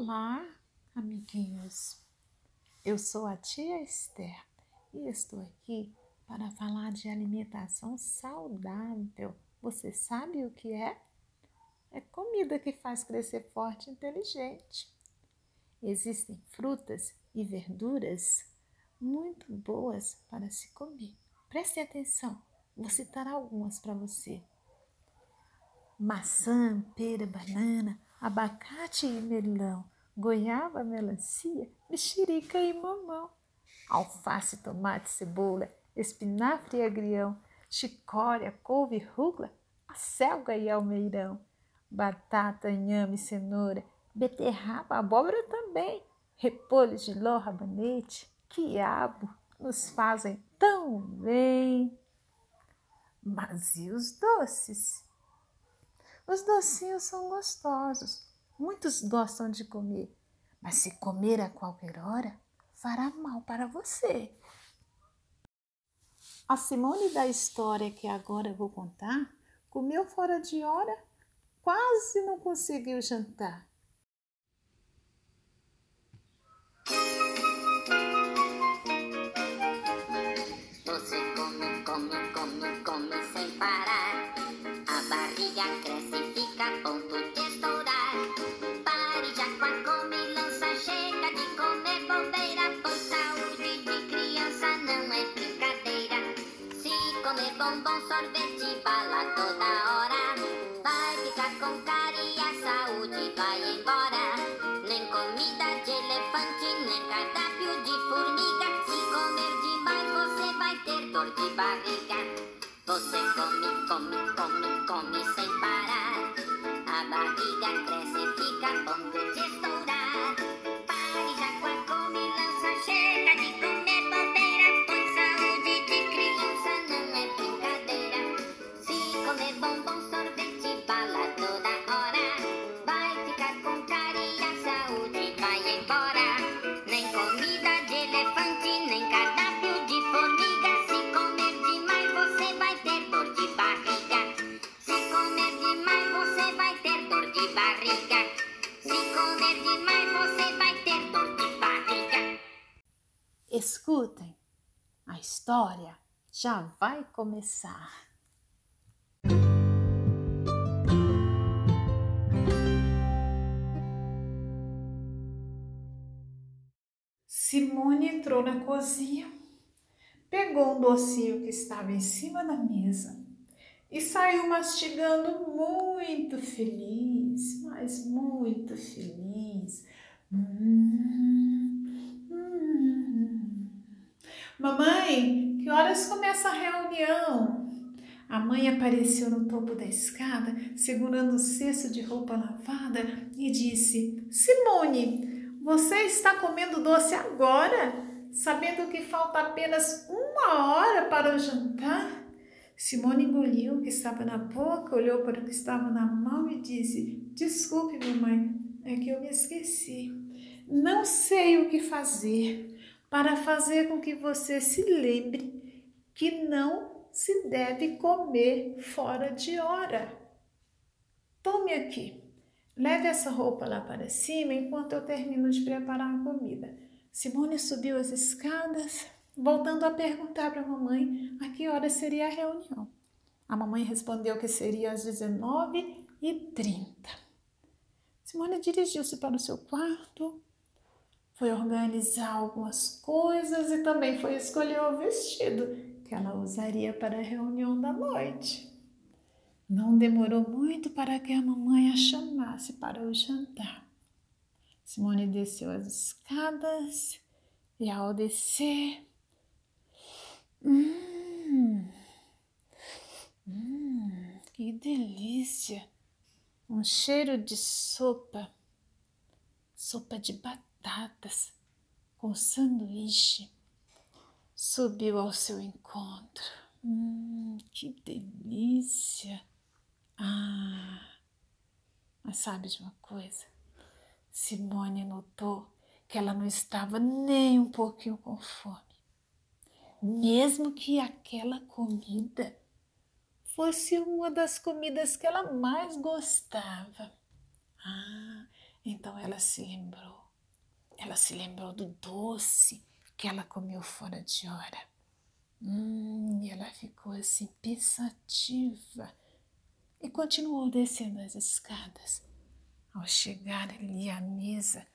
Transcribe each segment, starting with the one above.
Olá, amiguinhos. Eu sou a tia Esther e estou aqui para falar de alimentação saudável. Você sabe o que é? É comida que faz crescer forte e inteligente. Existem frutas e verduras muito boas para se comer. Preste atenção, vou citar algumas para você: maçã, pera, banana, abacate e melão, goiaba, melancia, mexerica e mamão, alface, tomate, cebola, espinafre e agrião, chicória, couve, rúcula, acelga e almeirão, batata, inhame, cenoura, beterraba, abóbora também, repolho, giló, rabanete, quiabo, nos fazem tão bem. Mas e os doces? Os docinhos são gostosos, muitos gostam de comer, mas se comer a qualquer hora, fará mal para você. A Simone da história que agora vou contar comeu fora de hora, quase não conseguiu jantar. Você come, come, come, come sem parar. Barriga cresce e fica a ponto de estourar. Pare já com a comilança, chega de comer bobeira, pois saúde de criança não é brincadeira. Se comer bombom, sorvete, bala toda hora, vai ficar com cara e a saúde vai embora. Nem comida de elefante, nem cardápio de formiga. Se comer demais, você vai ter dor de barriga. Você come, come, come, come sem parar. A barriga cresce e fica ponto de estourar. Escutem, a história já vai começar. Simone entrou na cozinha, pegou um docinho que estava em cima da mesa e saiu mastigando muito feliz, mas muito feliz. Hum, Mamãe, que horas começa a reunião? A mãe apareceu no topo da escada, segurando o cesto de roupa lavada, e disse: Simone, você está comendo doce agora, sabendo que falta apenas uma hora para o jantar? Simone engoliu o que estava na boca, olhou para o que estava na mão e disse: Desculpe, mamãe, é que eu me esqueci. Não sei o que fazer para fazer com que você se lembre que não se deve comer fora de hora. Tome aqui. Leve essa roupa lá para cima enquanto eu termino de preparar a comida. Simone subiu as escadas, voltando a perguntar para a mamãe a que hora seria a reunião. A mamãe respondeu que seria às 19h30. Simone dirigiu-se para o seu quarto, foi organizar algumas coisas e também foi escolher o vestido que ela usaria para a reunião da noite. Não demorou muito para que a mamãe a chamasse para o jantar. Simone desceu as escadas e, ao descer, hum, hum, que delícia! Um cheiro de sopa, sopa de batatas com sanduíche subiu ao seu encontro. Hum, que delícia! Ah, mas sabe de uma coisa? Simone notou que ela não estava nem um pouquinho com fome. Mesmo que aquela comida fosse uma das comidas que ela mais gostava. Ah, Então ela se lembrou. Ela se lembrou do doce que ela comeu fora de hora. Hum, e ela ficou assim pensativa e continuou descendo as escadas. Ao chegar ali à mesa,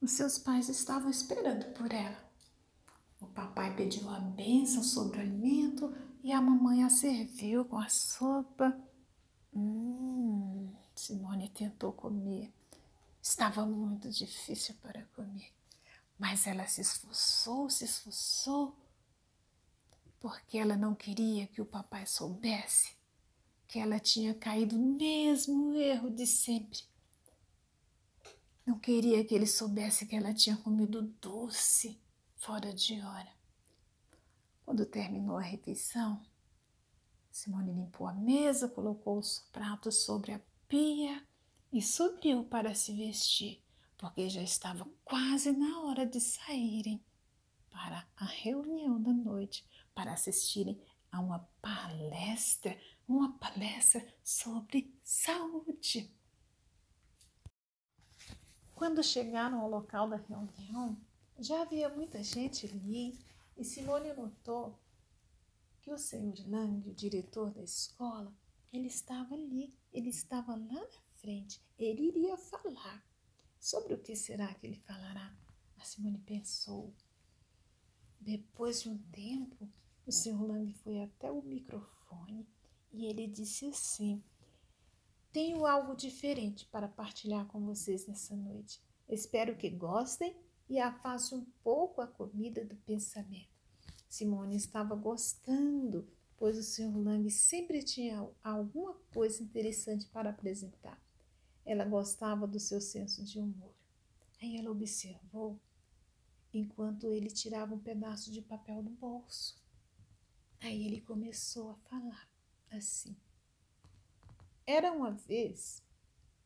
os seus pais estavam esperando por ela. O papai pediu a bênção sobre o alimento e a mamãe a serviu com a sopa. Hum, Simone tentou comer. Estava muito difícil para comer, mas ela se esforçou, se esforçou, porque ela não queria que o papai soubesse que ela tinha caído no mesmo erro de sempre. Não queria que ele soubesse que ela tinha comido doce fora de hora. Quando terminou a refeição, Simone limpou a mesa, colocou os pratos sobre a pia e subiu para se vestir, porque já estava quase na hora de saírem para a reunião da noite, para assistirem a uma palestra, uma palestra sobre saúde. Quando chegaram ao local da reunião, já havia muita gente ali e Simone notou que o senhor Lang, o diretor da escola, ele estava ali, ele estava lá na frente, ele iria falar. Sobre o que será que ele falará? A Simone pensou. Depois de um tempo, o senhor Lang foi até o microfone e ele disse assim: Tenho algo diferente para partilhar com vocês nessa noite. Espero que gostem e afaste um pouco a comida do pensamento. Simone estava gostando, pois o Sr. Lang sempre tinha alguma coisa interessante para apresentar. Ela gostava do seu senso de humor. Aí ela observou enquanto ele tirava um pedaço de papel do bolso. Aí ele começou a falar assim. Era uma vez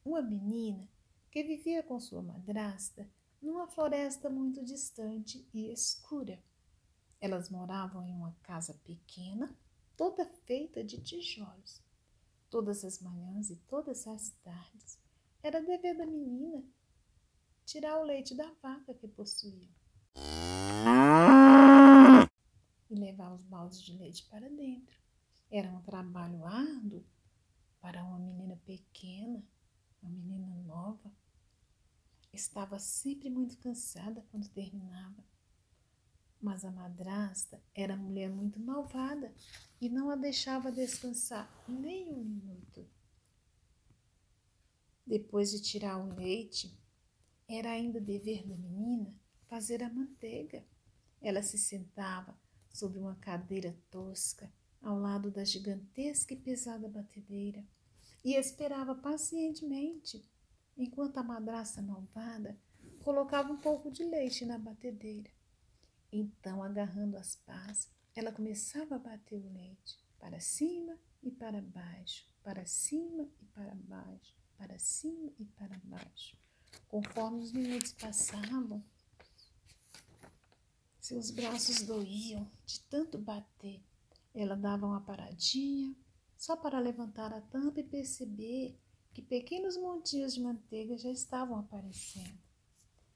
uma menina que vivia com sua madrasta numa floresta muito distante e escura. Elas moravam em uma casa pequena, toda feita de tijolos. Todas as manhãs e todas as tardes era dever da menina tirar o leite da vaca que possuía e levar os baldes de leite para dentro. Era um trabalho árduo para uma menina pequena, uma menina nova Estava sempre muito cansada quando terminava. Mas a madrasta era mulher muito malvada e não a deixava descansar nem um minuto. Depois de tirar o leite, era ainda dever da menina fazer a manteiga. Ela se sentava sobre uma cadeira tosca ao lado da gigantesca e pesada batedeira e esperava pacientemente enquanto a madraça malvada colocava um pouco de leite na batedeira. Então, agarrando as pás, ela começava a bater o leite para cima e para baixo, para cima e para baixo, para cima e para baixo. Conforme os minutos passavam, seus braços doíam de tanto bater. Ela dava uma paradinha só para levantar a tampa e perceber que pequenos montinhos de manteiga já estavam aparecendo.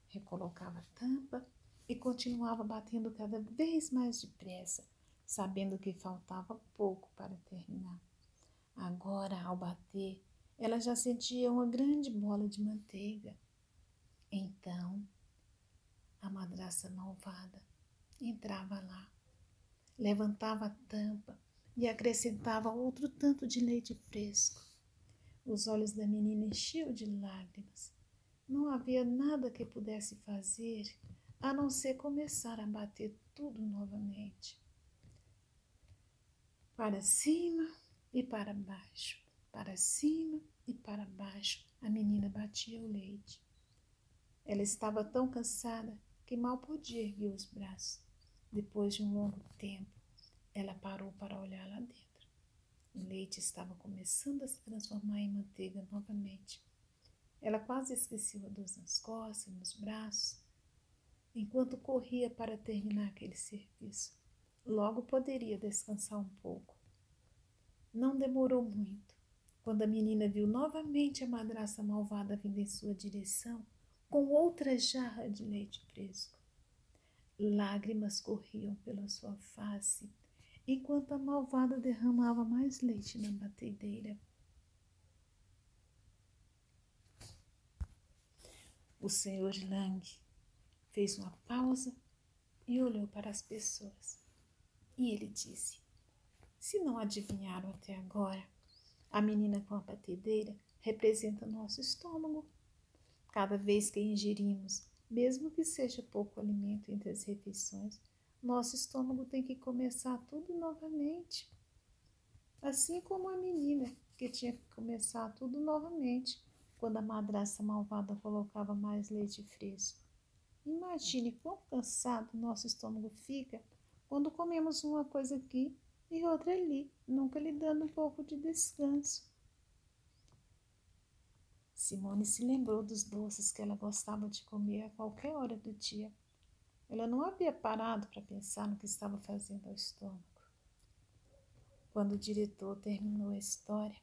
Recolocava a tampa e continuava batendo cada vez mais depressa, sabendo que faltava pouco para terminar. Agora, ao bater, ela já sentia uma grande bola de manteiga. Então, a madraça malvada entrava lá, levantava a tampa e acrescentava outro tanto de leite fresco. Os olhos da menina enchiam de lágrimas. Não havia nada que pudesse fazer a não ser começar a bater tudo novamente. Para cima e para baixo, para cima e para baixo, a menina batia o leite. Ela estava tão cansada que mal podia erguer os braços. Depois de um longo tempo, ela parou para olhar lá dentro. O leite estava começando a se transformar em manteiga novamente. Ela quase esqueceu a dor nas costas, nos braços, enquanto corria para terminar aquele serviço. Logo poderia descansar um pouco. Não demorou muito. Quando a menina viu novamente a madraça malvada vindo em sua direção, com outra jarra de leite fresco. Lágrimas corriam pela sua face, enquanto a malvada derramava mais leite na batedeira. O senhor Lang fez uma pausa e olhou para as pessoas. E ele disse: Se não adivinharam até agora, a menina com a batedeira representa nosso estômago. Cada vez que ingerimos, mesmo que seja pouco alimento entre as refeições, nosso estômago tem que começar tudo novamente. Assim como a menina que tinha que começar tudo novamente quando a madraça malvada colocava mais leite fresco. Imagine quão cansado nosso estômago fica quando comemos uma coisa aqui e outra ali, nunca lhe dando um pouco de descanso. Simone se lembrou dos doces que ela gostava de comer a qualquer hora do dia. Ela não havia parado para pensar no que estava fazendo ao estômago. Quando o diretor terminou a história,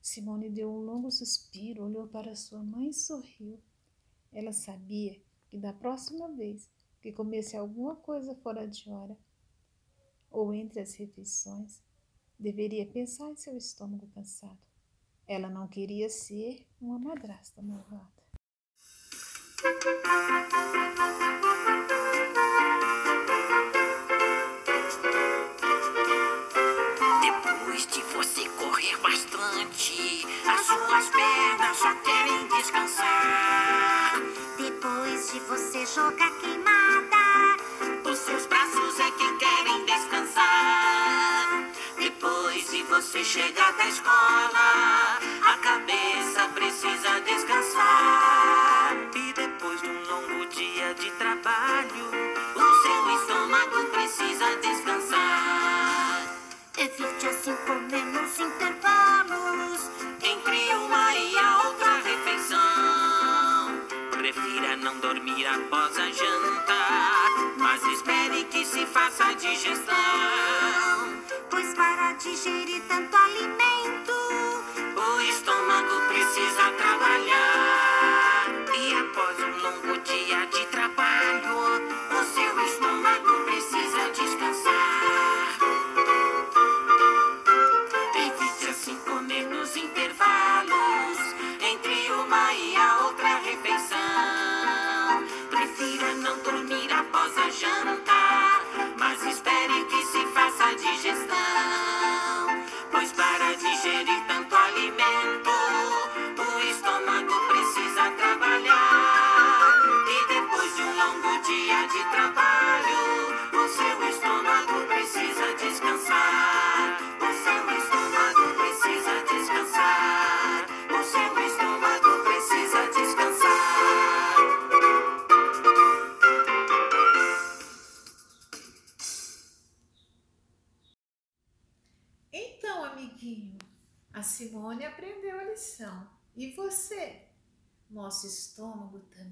Simone deu um longo suspiro, olhou para sua mãe e sorriu. Ela sabia que da próxima vez que comesse alguma coisa fora de hora ou entre as refeições, deveria pensar em seu estômago cansado. Ela não queria ser uma madrasta malvada. Suas pernas só querem descansar. Depois de você jogar queimada, você chegar da escola, a cabeça precisa descansar. E depois de um longo dia de trabalho, o seu estômago precisa descansar. Evite assim comer nos intervalos entre uma e a outra refeição. Prefira não dormir após a janta, mas espere que se faça a digestão. Pois para digerir precisa trabalhar.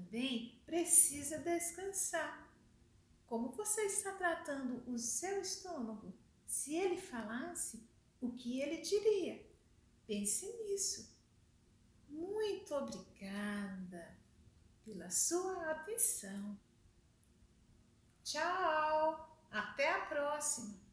Também precisa descansar. Como você está tratando o seu estômago? Se ele falasse, o que ele diria? Pense nisso. Muito obrigada pela sua atenção. Tchau! Até a próxima!